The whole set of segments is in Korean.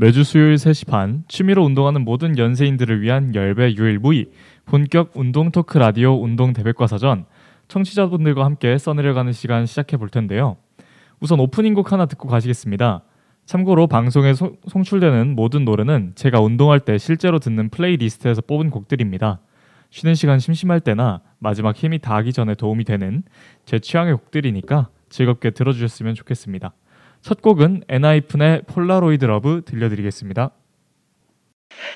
매주 수요일 3시 반 취미로 운동하는 모든 연세인들을 위한 열배 유일무이 본격 운동 토크 라디오 운동 대백과 사전 청취자분들과 함께 써내려가는 시간 시작해 볼 텐데요. 우선 오프닝 곡 하나 듣고 가시겠습니다. 참고로 방송에 소, 송출되는 모든 노래는 제가 운동할 때 실제로 듣는 playlist에서 뽑은 곡들입니다. 쉬는 시간 심심할 때나 마지막 힘이 다하기 전에 도움이 되는 제 취향의 곡들이니까 즐겁게 들어주셨으면 좋겠습니다. 첫 곡은 엔하이픈의 폴라로이드 러브 들려드리겠습니다.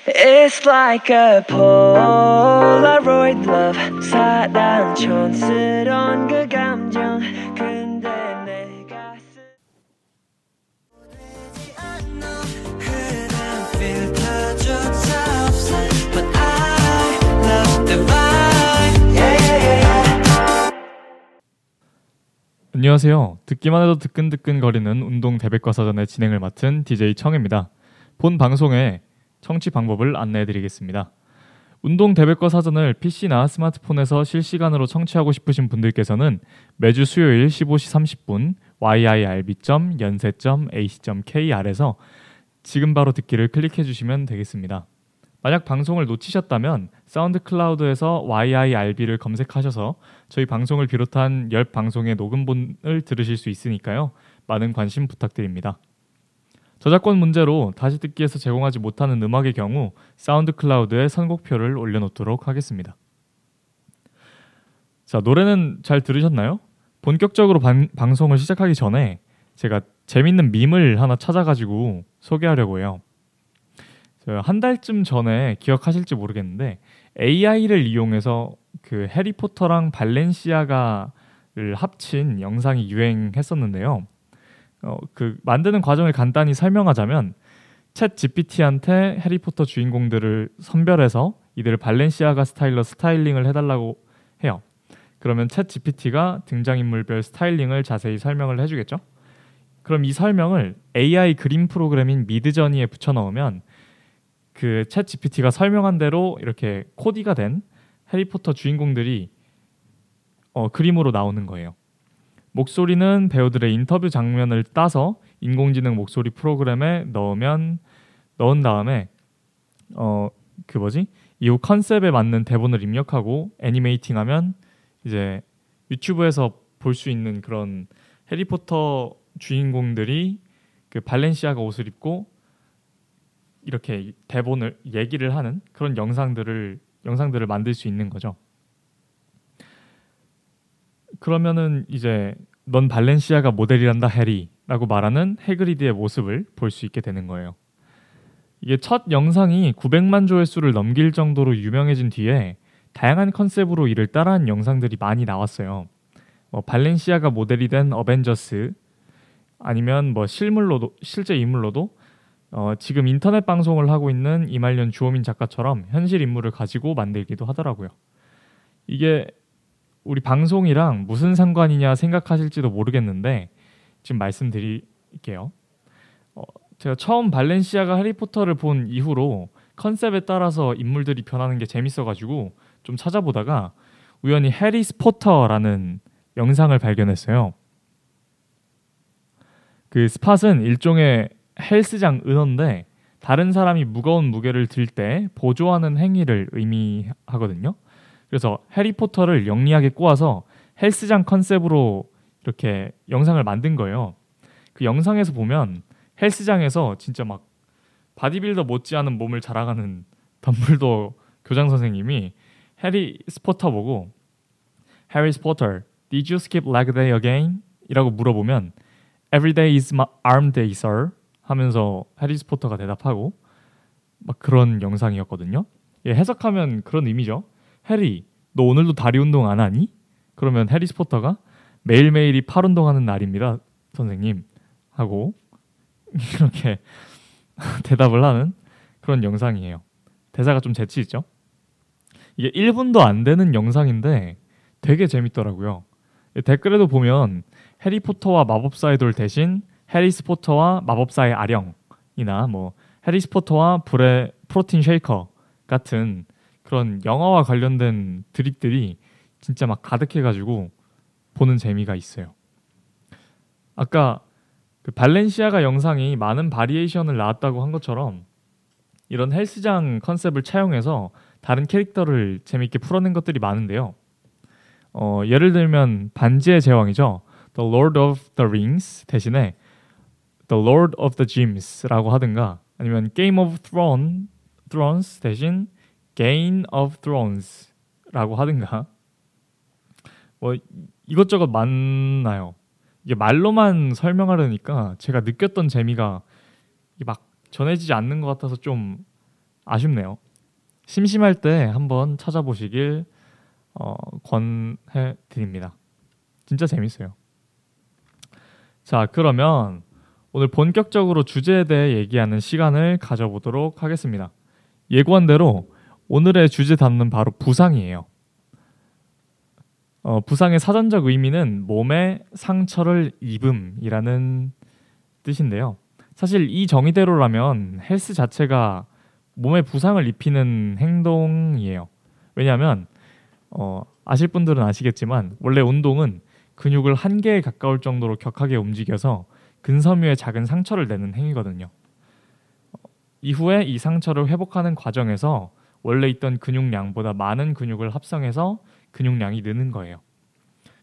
It's like a Polaroid love 사랑 촌스러운 그 감정 안녕하세요. 듣기만 해도 뜨끈뜨끈거리는 운동 대백과 사전의 진행을 맡은 DJ 청입니다. 본 방송의 청취 방법을 안내해드리겠습니다. 운동 대백과 사전을 PC나 스마트폰에서 실시간으로 청취하고 싶으신 분들께서는 매주 수요일 15시 30분 yirb.연세.ac.kr에서 지금 바로 듣기를 클릭해 주시면 되겠습니다. 만약 방송을 놓치셨다면 사운드 클라우드에서 YIRB를 검색하셔서 저희 방송을 비롯한 열 방송의 녹음본을 들으실 수 있으니까요. 많은 관심 부탁드립니다. 저작권 문제로 다시 듣기에서 제공하지 못하는 음악의 경우 사운드 클라우드에 선곡표를 올려놓도록 하겠습니다. 자 노래는 잘 들으셨나요? 본격적으로 방, 방송을 시작하기 전에 제가 재밌는 밈을 하나 찾아가지고 소개하려고 해요. 한 달쯤 전에 기억하실지 모르겠는데 AI를 이용해서 그 해리포터랑 발렌시아가를 합친 영상이 유행했었는데요. 어, 그 만드는 과정을 간단히 설명하자면 챗 GPT한테 해리포터 주인공들을 선별해서 이들을 발렌시아가 스타일러 스타일링을 해달라고 해요. 그러면 챗 GPT가 등장인물별 스타일링을 자세히 설명을 해주겠죠. 그럼 이 설명을 AI 그림 프로그램인 미드저니에 붙여 넣으면 그챗 GPT가 설명한 대로 이렇게 코디가 된 해리포터 주인공들이 어, 그림으로 나오는 거예요. 목소리는 배우들의 인터뷰 장면을 따서 인공지능 목소리 프로그램에 넣으면 넣은 다음에 어 그 뭐지 이후 컨셉에 맞는 대본을 입력하고 애니메이팅하면 이제 유튜브에서 볼 수 있는 그런 해리포터 주인공들이 그 발렌시아가 옷을 입고 이렇게 대본을 얘기를 하는 그런 영상들을 영상들을 만들 수 있는 거죠. 그러면은 이제 넌 발렌시아가 모델이란다 해리라고 말하는 해그리드의 모습을 볼 수 있게 되는 거예요. 이게 첫 영상이 900만 조회수를 넘길 정도로 유명해진 뒤에 다양한 컨셉으로 이를 따라한 영상들이 많이 나왔어요. 뭐 발렌시아가 모델이 된 어벤져스 아니면 뭐 실물로도 실제 인물로도 어, 지금 인터넷 방송을 하고 있는 이말년 주호민 작가처럼 현실 인물을 가지고 만들기도 하더라고요. 이게 우리 방송이랑 무슨 상관이냐 생각하실지도 모르겠는데 지금 말씀드릴게요. 어, 제가 처음 발렌시아가 해리포터를 본 이후로 컨셉에 따라서 인물들이 변하는 게 재밌어가지고 좀 찾아보다가 우연히 해리 스포터라는 영상을 발견했어요. 그 스팟은 일종의 헬스장 은어인데 다른 사람이 무거운 무게를 들 때 보조하는 행위를 의미하거든요. 그래서 해리포터를 영리하게 꼬아서 헬스장 컨셉으로 이렇게 영상을 만든 거예요. 그 영상에서 보면 헬스장에서 진짜 막 바디빌더 못지않은 몸을 자랑하는 덤블도어 교장 선생님이 해리 스포터 보고 해리 스포터, did you skip leg day again? 이라고 물어보면 every day is my arm day, sir. 하면서 해리 스포터가 대답하고 막 그런 영상이었거든요. 예, 해석하면 그런 의미죠. 해리, 너 오늘도 다리 운동 안 하니? 그러면 해리 스포터가 매일매일이 팔 운동하는 날입니다, 선생님. 하고 이렇게 대답을 하는 그런 영상이에요. 대사가 좀 재치 있죠? 이게 1분도 안 되는 영상인데 되게 재밌더라고요. 댓글에도 보면 해리포터와 마법사의 돌 대신 해리 스포터와 마법사의 아령이나 뭐 해리 스포터와 불의 프로틴 쉐이커 같은 그런 영화와 관련된 드립들이 진짜 막 가득해가지고 보는 재미가 있어요. 아까 그 발렌시아가 영상이 많은 바리에이션을 낳았다고 한 것처럼 이런 헬스장 컨셉을 차용해서 다른 캐릭터를 재밌게 풀어낸 것들이 많은데요. 어, 예를 들면 반지의 제왕이죠. The Lord of the Rings 대신에 The Lord of the Gyms라고 하든가 아니면 Game of Thrones, Thrones 대신 Game of Thrones라고 하든가 뭐 이것저것 많나요. 이게 말로만 설명하려니까 제가 느꼈던 재미가 막 전해지지 않는 것 같아서 좀 아쉽네요. 심심할 때 한번 찾아보시길 어, 권해 드립니다. 진짜 재밌어요. 자, 그러면 오늘 본격적으로 주제에 대해 얘기하는 시간을 가져보도록 하겠습니다. 예고한 대로 오늘의 주제 담는 바로 부상이에요. 어, 부상의 사전적 의미는 몸에 상처를 입음이라는 뜻인데요. 사실 이 정의대로라면 헬스 자체가 몸에 부상을 입히는 행동이에요. 왜냐하면 어, 아실 분들은 아시겠지만 원래 운동은 근육을 한계에 가까울 정도로 격하게 움직여서 근섬유에 작은 상처를 내는 행위거든요. 어, 이후에 이 상처를 회복하는 과정에서 원래 있던 근육량보다 많은 근육을 합성해서 근육량이 느는 거예요.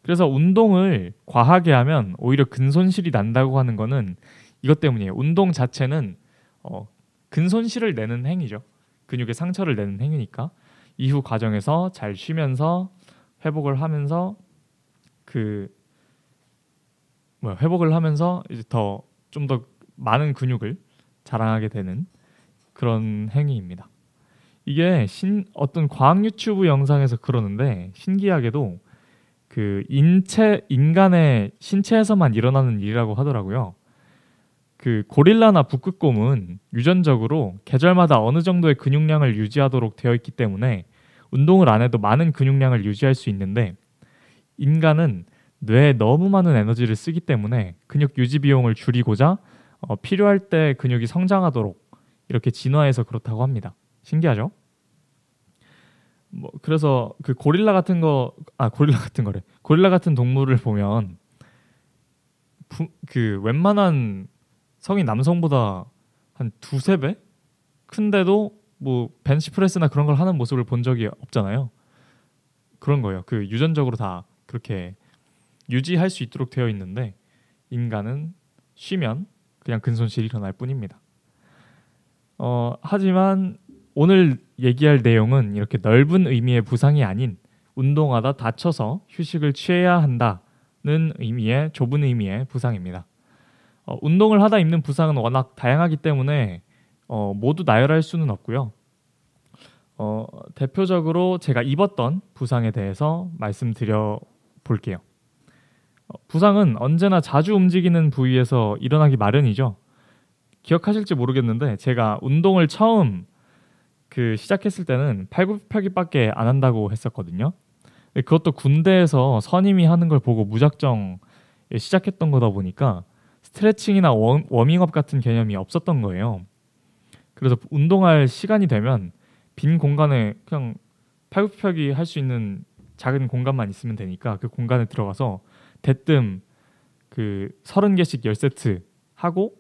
그래서 운동을 과하게 하면 오히려 근손실이 난다고 하는 거는 이것 때문이에요. 운동 자체는 어, 근손실을 내는 행위죠. 근육에 상처를 내는 행위니까 이후 과정에서 잘 쉬면서 회복을 하면서 그 뭐야 회복을 하면서 이제 더 좀 더 많은 근육을 자랑하게 되는 그런 행위입니다. 이게 신 어떤 과학 유튜브 영상에서 그러는데 신기하게도 그 인체 인간의 신체에서만 일어나는 일이라고 하더라고요. 그 고릴라나 북극곰은 유전적으로 계절마다 어느 정도의 근육량을 유지하도록 되어 있기 때문에 운동을 안 해도 많은 근육량을 유지할 수 있는데 인간은 뇌에 너무 많은 에너지를 쓰기 때문에 근육 유지 비용을 줄이고자 어, 필요할 때 근육이 성장하도록 이렇게 진화해서 그렇다고 합니다. 신기하죠? 뭐 그래서 그 고릴라 같은 거 아 고릴라 같은 거래. 고릴라 같은 동물을 보면 부, 그 웬만한 성인 남성보다 한 두세 배 큰데도 뭐 벤치프레스나 그런 걸 하는 모습을 본 적이 없잖아요. 그런 거예요. 그 유전적으로 다 그렇게 유지할 수 있도록 되어 있는데 인간은 쉬면 그냥 근손실이 일어날 뿐입니다. 어, 하지만 오늘 얘기할 내용은 이렇게 넓은 의미의 부상이 아닌 운동하다 다쳐서 휴식을 취해야 한다는 의미의 좁은 의미의 부상입니다. 어, 운동을 하다 입는 부상은 워낙 다양하기 때문에 어, 모두 나열할 수는 없고요. 어, 대표적으로 제가 입었던 부상에 대해서 말씀드려 볼게요. 어, 부상은 언제나 자주 움직이는 부위에서 일어나기 마련이죠. 기억하실지 모르겠는데 제가 운동을 처음 그 시작했을 때는 팔굽혀펴기밖에 안 한다고 했었거든요. 그것도 군대에서 선임이 하는 걸 보고 무작정 시작했던 거다 보니까 스트레칭이나 워, 워밍업 같은 개념이 없었던 거예요. 그래서 운동할 시간이 되면 빈 공간에 그냥 팔굽혀펴기 할 수 있는 작은 공간만 있으면 되니까 그 공간에 들어가서 대뜸 그 서른 개씩 열 세트 하고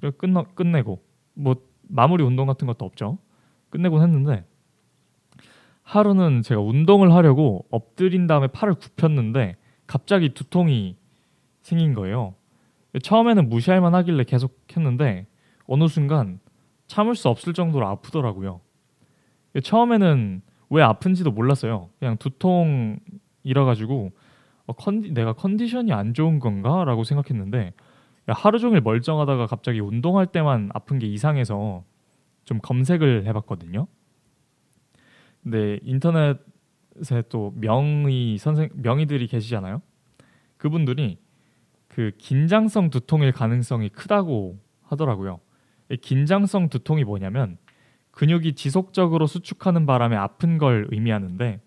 그리고 끝나, 끝내고 뭐 마무리 운동 같은 것도 없죠. 끝내곤 했는데 하루는 제가 운동을 하려고 엎드린 다음에 팔을 굽혔는데 갑자기 두통이 생긴 거예요. 처음에는 무시할 만 하길래 계속 했는데 어느 순간 참을 수 없을 정도로 아프더라고요. 처음에는 왜 아픈지도 몰랐어요. 그냥 두통이라 가지고 어, 컨디, 내가 컨디션이 안 좋은 건가라고 생각했는데 야, 하루 종일 멀쩡하다가 갑자기 운동할 때만 아픈 게 이상해서 좀 검색을 해봤거든요. 근데 인터넷에 또 명의 선생 명의들이 계시잖아요. 그분들이 그 긴장성 두통일 가능성이 크다고 하더라고요. 이 긴장성 두통이 뭐냐면 근육이 지속적으로 수축하는 바람에 아픈 걸 의미하는데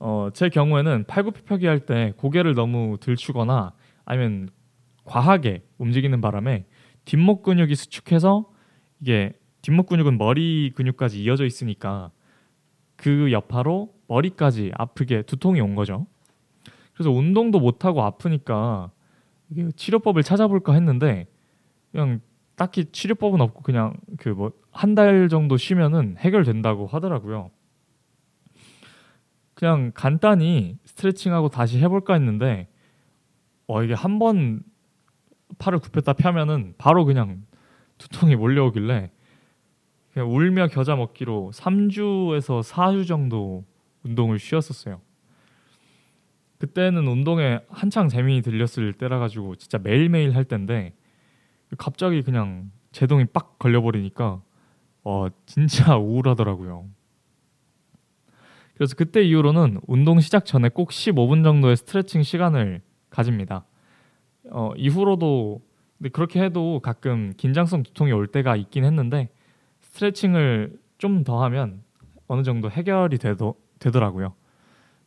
어, 제 경우에는 팔굽혀펴기 할 때 고개를 너무 들추거나 아니면 과하게 움직이는 바람에 뒷목 근육이 수축해서 이게 뒷목 근육은 머리 근육까지 이어져 있으니까 그 여파로 머리까지 아프게 두통이 온 거죠. 그래서 운동도 못 하고 아프니까 치료법을 찾아볼까 했는데 그냥 딱히 치료법은 없고 그냥 그 뭐 한 달 정도 쉬면은 해결된다고 하더라고요. 그냥 간단히 스트레칭하고 다시 해볼까 했는데 어 이게 한 번 팔을 굽혔다 펴면은 바로 그냥 두통이 몰려오길래 그냥 울며 겨자 먹기로 3주에서 4주 정도 운동을 쉬었었어요. 그때는 운동에 한창 재미 들렸을 때라 가지고 진짜 매일매일 할 때인데 갑자기 그냥 제동이 빡 걸려버리니까 어 진짜 우울하더라고요. 그래서 그때 이후로는 운동 시작 전에 꼭 15분 정도의 스트레칭 시간을 가집니다. 어 이후로도 근데 그렇게 해도 가끔 긴장성 두통이 올 때가 있긴 했는데 스트레칭을 좀 더 하면 어느 정도 해결이 되더, 되더라고요.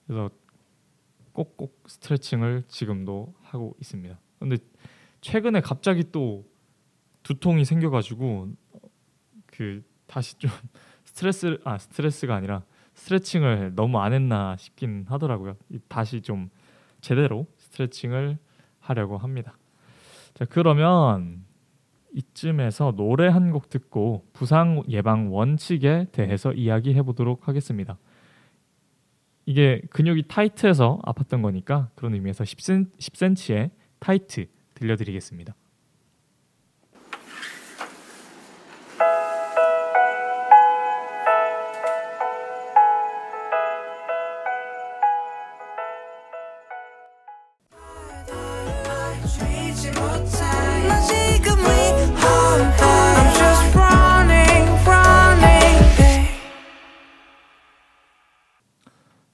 그래서 꼭꼭 스트레칭을 지금도 하고 있습니다. 근데 최근에 갑자기 또 두통이 생겨가지고 그 다시 좀 스트레스 아 스트레스가 아니라 스트레칭을 너무 안 했나 싶긴 하더라고요. 이- 다시 좀 제대로 스트레칭을 하려고 합니다. 자 그러면 이쯤에서 노래 한 곡 듣고 부상 예방 원칙에 대해서 이야기해 보도록 하겠습니다. 이게 근육이 타이트해서 아팠던 거니까 그런 의미에서 10cm, 10cm의 타이트 들려드리겠습니다.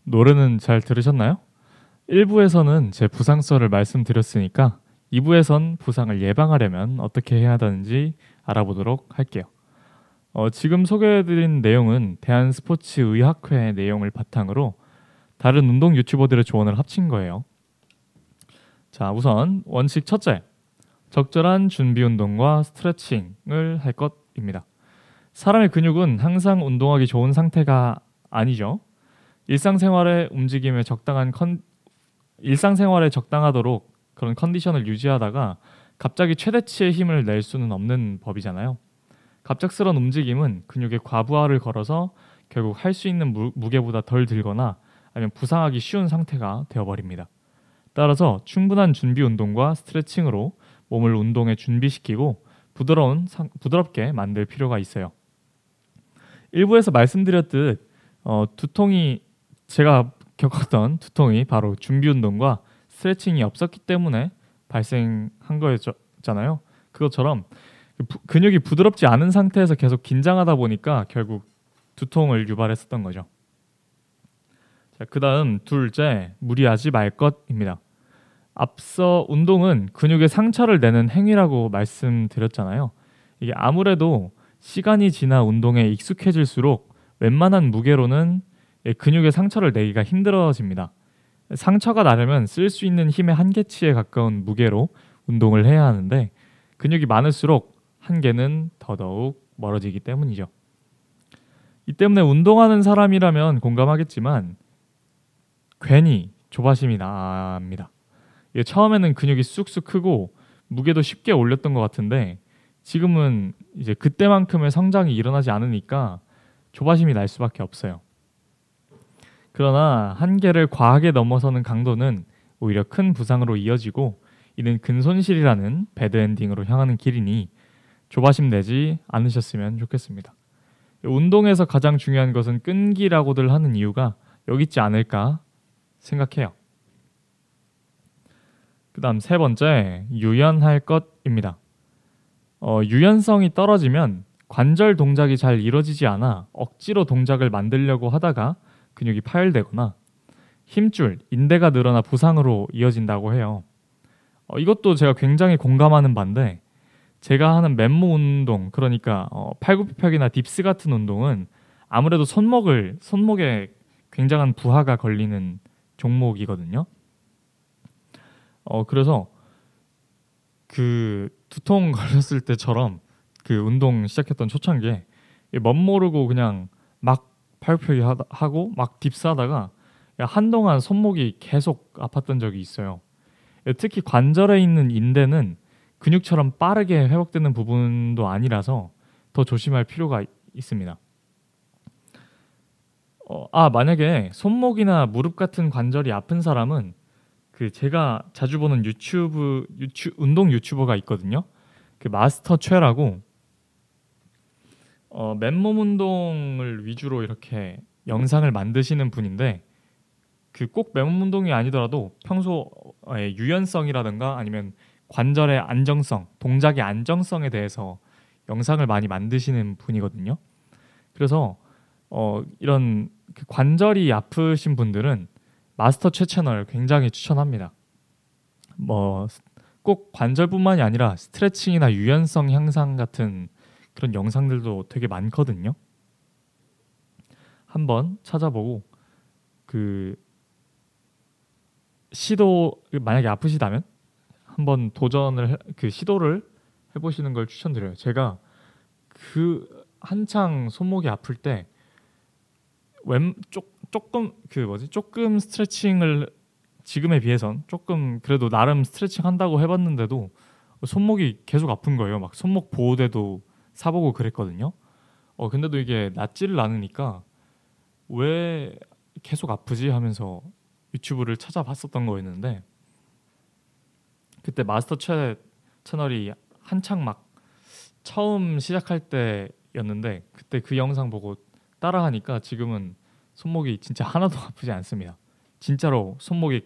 노래는 잘 들으셨나요? 1부에서는 제 부상설을 말씀드렸으니까 2부에선 부상을 예방하려면 어떻게 해야 하는지 알아보도록 할게요. 어, 지금 소개해드린 내용은 대한스포츠의학회 내용을 바탕으로 다른 운동 유튜버들의 조언을 합친 거예요. 자, 우선 원칙 첫째, 적절한 준비 운동과 스트레칭을 할 것입니다. 사람의 근육은 항상 운동하기 좋은 상태가 아니죠. 일상생활의 움직임에 적당한 컨 일상생활에 적당하도록 그런 컨디션을 유지하다가 갑자기 최대치의 힘을 낼 수는 없는 법이잖아요. 갑작스런 움직임은 근육에 과부하를 걸어서 결국 할 수 있는 무, 무게보다 덜 들거나 아니면 부상하기 쉬운 상태가 되어버립니다. 따라서 충분한 준비 운동과 스트레칭으로 몸을 운동에 준비시키고 부드러운 상- 부드럽게 만들 필요가 있어요. 일부에서 말씀드렸듯 어, 두통이 제가 겪었던 두통이 바로 준비 운동과 스트레칭이 없었기 때문에 발생한 거였잖아요. 그것처럼 그 부- 근육이 부드럽지 않은 상태에서 계속 긴장하다 보니까 결국 두통을 유발했었던 거죠. 자, 그다음 둘째 무리하지 말 것입니다. 앞서 운동은 근육에 상처를 내는 행위라고 말씀드렸잖아요. 이게 아무래도 시간이 지나 운동에 익숙해질수록 웬만한 무게로는 예, 근육에 상처를 내기가 힘들어집니다. 상처가 나려면 쓸 수 있는 힘의 한계치에 가까운 무게로 운동을 해야 하는데 근육이 많을수록 한계는 더더욱 멀어지기 때문이죠. 이 때문에 운동하는 사람이라면 공감하겠지만 괜히 조바심이 납니다. 이게 처음에는 근육이 쑥쑥 크고 무게도 쉽게 올렸던 것 같은데 지금은 이제 그때만큼의 성장이 일어나지 않으니까 조바심이 날 수밖에 없어요. 그러나 한계를 과하게 넘어서는 강도는 오히려 큰 부상으로 이어지고 이는 근손실이라는 배드엔딩으로 향하는 길이니 조바심 내지 않으셨으면 좋겠습니다. 운동에서 가장 중요한 것은 끈기라고들 하는 이유가 여기 있지 않을까 생각해요. 그다음 세 번째 유연할 것입니다. 어, 유연성이 떨어지면 관절 동작이 잘 이루어지지 않아 억지로 동작을 만들려고 하다가 근육이 파열되거나 힘줄, 인대가 늘어나 부상으로 이어진다고 해요. 어, 이것도 제가 굉장히 공감하는 바인데 제가 하는 맨몸 운동, 그러니까 어, 팔굽혀펴기나 딥스 같은 운동은 아무래도 손목을 손목에 굉장한 부하가 걸리는 종목이거든요. 어 그래서 그 두통 걸렸을 때처럼 그 운동 시작했던 초창기에 멋 모르고 그냥 막 하다, 하고 막 딥스하다가 한동안 손목이 계속 아팠던 적이 있어요. 특히 관절에 있는 인대는 근육처럼 빠르게 회복되는 부분도 아니라서 더 조심할 필요가 이- 있습니다. 어, 아 만약에 손목이나 무릎 같은 관절이 아픈 사람은 그 제가 자주 보는 유튜브 유튜, 운동 유튜버가 있거든요. 그 마스터 최라고 어, 맨몸 운동을 위주로 이렇게 영상을 만드시는 분인데 그 꼭 맨몸 운동이 아니더라도 평소의 유연성이라든가 아니면 관절의 안정성, 동작의 안정성에 대해서 영상을 많이 만드시는 분이거든요. 그래서 어, 이런 그 관절이 아프신 분들은 마스터 최 채널 굉장히 추천합니다. 뭐 꼭 관절뿐만이 아니라 스트레칭이나 유연성 향상 같은 그런 영상들도 되게 많거든요. 한번 찾아보고 그 시도 만약에 아프시다면 한번 도전을 해- 그 시도를 해보시는 걸 추천드려요. 제가 그 한창 손목이 아플 때왼 조금 그 뭐지 조금 스트레칭을 지금에 비해선 조금 그래도 나름 스트레칭 한다고 해봤는데도 손목이 계속 아픈 거예요. 막 손목 보호대도 사보고 그랬거든요. 어 근데도 이게 낫지를 않으니까 왜 계속 아프지 하면서 유튜브를 찾아봤었던 거였는데 그때 마스터 최 채널이 한창 막 처음 시작할 때였는데 그때 그 영상 보고 따라하니까 지금은 손목이 진짜 하나도 아프지 않습니다. 진짜로 손목이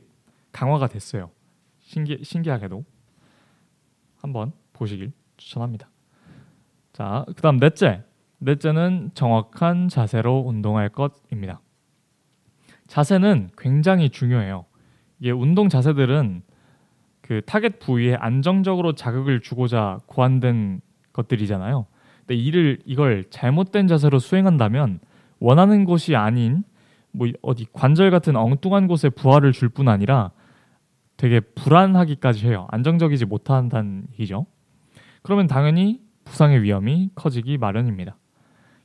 강화가 됐어요. 신기 신기하게도 한번 보시길 추천합니다. 자, 그다음 넷째. 넷째는 정확한 자세로 운동할 것입니다. 자세는 굉장히 중요해요. 이게 운동 자세들은 그 타겟 부위에 안정적으로 자극을 주고자 고안된 것들이잖아요. 근데 이를 이걸 잘못된 자세로 수행한다면 원하는 곳이 아닌 뭐 어디 관절 같은 엉뚱한 곳에 부하를 줄 뿐 아니라 되게 불안하기까지 해요. 안정적이지 못한다는 얘기죠. 그러면 당연히 부상의 위험이 커지기 마련입니다.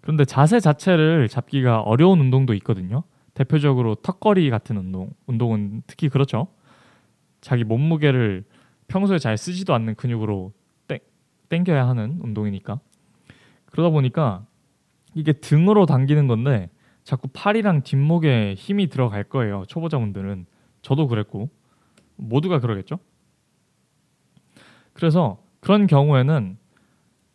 그런데 자세 자체를 잡기가 어려운 운동도 있거든요. 대표적으로 턱걸이 같은 운동, 운동은 특히 그렇죠. 자기 몸무게를 평소에 잘 쓰지도 않는 근육으로 땡, 땡겨야 하는 운동이니까. 그러다 보니까 이게 등으로 당기는 건데 자꾸 팔이랑 뒷목에 힘이 들어갈 거예요. 초보자분들은 저도 그랬고 모두가 그러겠죠. 그래서 그런 경우에는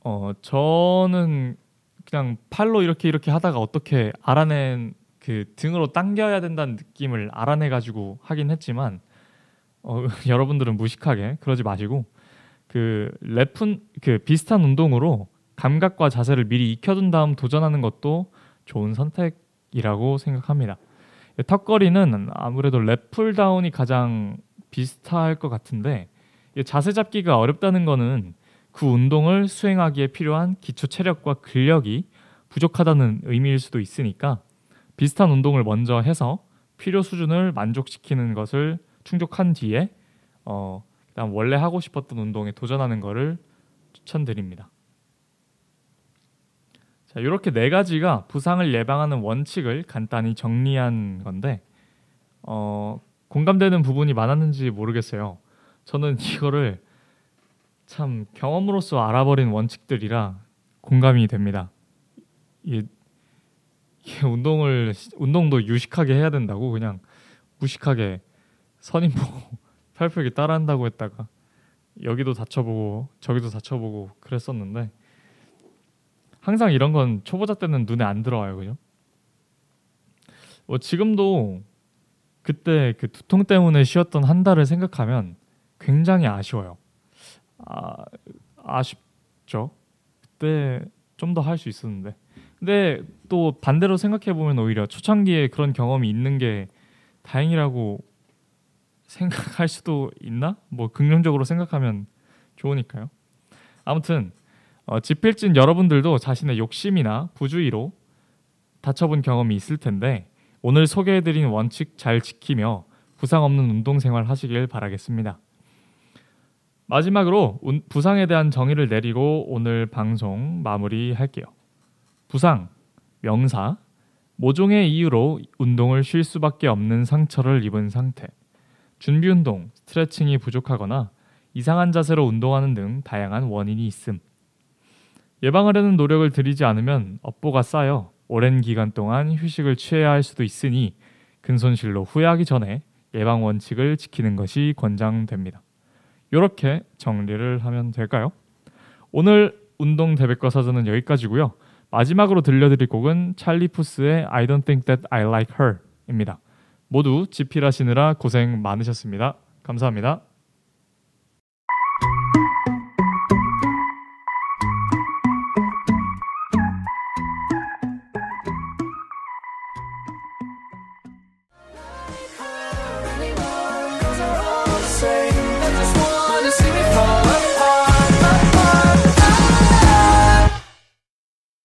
어 저는 그냥 팔로 이렇게 이렇게 하다가 어떻게 알아낸 그 등으로 당겨야 된다는 느낌을 알아내 가지고 하긴 했지만 어, 여러분들은 무식하게 그러지 마시고 그 랩은 그 비슷한 운동으로 감각과 자세를 미리 익혀둔 다음 도전하는 것도 좋은 선택이라고 생각합니다. 턱걸이는 아무래도 랩풀 다운이 가장 비슷할 것 같은데 이 자세 잡기가 어렵다는 거는 그 운동을 수행하기에 필요한 기초 체력과 근력이 부족하다는 의미일 수도 있으니까 비슷한 운동을 먼저 해서 필요 수준을 만족시키는 것을 충족한 뒤에 어 그다음 원래 하고 싶었던 운동에 도전하는 것을 추천드립니다. 자, 이렇게 네 가지가 부상을 예방하는 원칙을 간단히 정리한 건데 어, 공감되는 부분이 많았는지 모르겠어요. 저는 이거를 참 경험으로서 알아버린 원칙들이라 공감이 됩니다. 이, 이 운동을 운동도 유식하게 해야 된다고 그냥 무식하게 선임 보고 팔풀기 따라한다고 했다가 여기도 다쳐보고 저기도 다쳐보고 그랬었는데 항상 이런 건 초보자 때는 눈에 안 들어와요, 그죠? 뭐 지금도 그때 그 두통 때문에 쉬었던 한 달을 생각하면 굉장히 아쉬워요. 아, 아쉽죠. 그때 좀 더 할 수 있었는데. 근데 또 반대로 생각해 보면 오히려 초창기에 그런 경험이 있는 게 다행이라고 생각할 수도 있나? 뭐 긍정적으로 생각하면 좋으니까요. 아무튼 어, 지필진 여러분들도 자신의 욕심이나 부주의로 다쳐본 경험이 있을 텐데 오늘 소개해드린 원칙 잘 지키며 부상 없는 운동 생활 하시길 바라겠습니다. 마지막으로 운- 부상에 대한 정의를 내리고 오늘 방송 마무리할게요. 부상, 명사, 모종의 이유로 운동을 쉴 수밖에 없는 상처를 입은 상태. 준비 운동, 스트레칭이 부족하거나 이상한 자세로 운동하는 등 다양한 원인이 있음. 예방하려는 노력을 들이지 않으면 업보가 쌓여 오랜 기간 동안 휴식을 취해야 할 수도 있으니 근손실로 후회하기 전에 예방 원칙을 지키는 것이 권장됩니다. 이렇게 정리를 하면 될까요? 오늘 운동 대백과 사전은 여기까지고요. 마지막으로 들려드릴 곡은 찰리 푸스의 I Don't Think That I Like Her입니다. 모두 집필하시느라 고생 많으셨습니다. 감사합니다.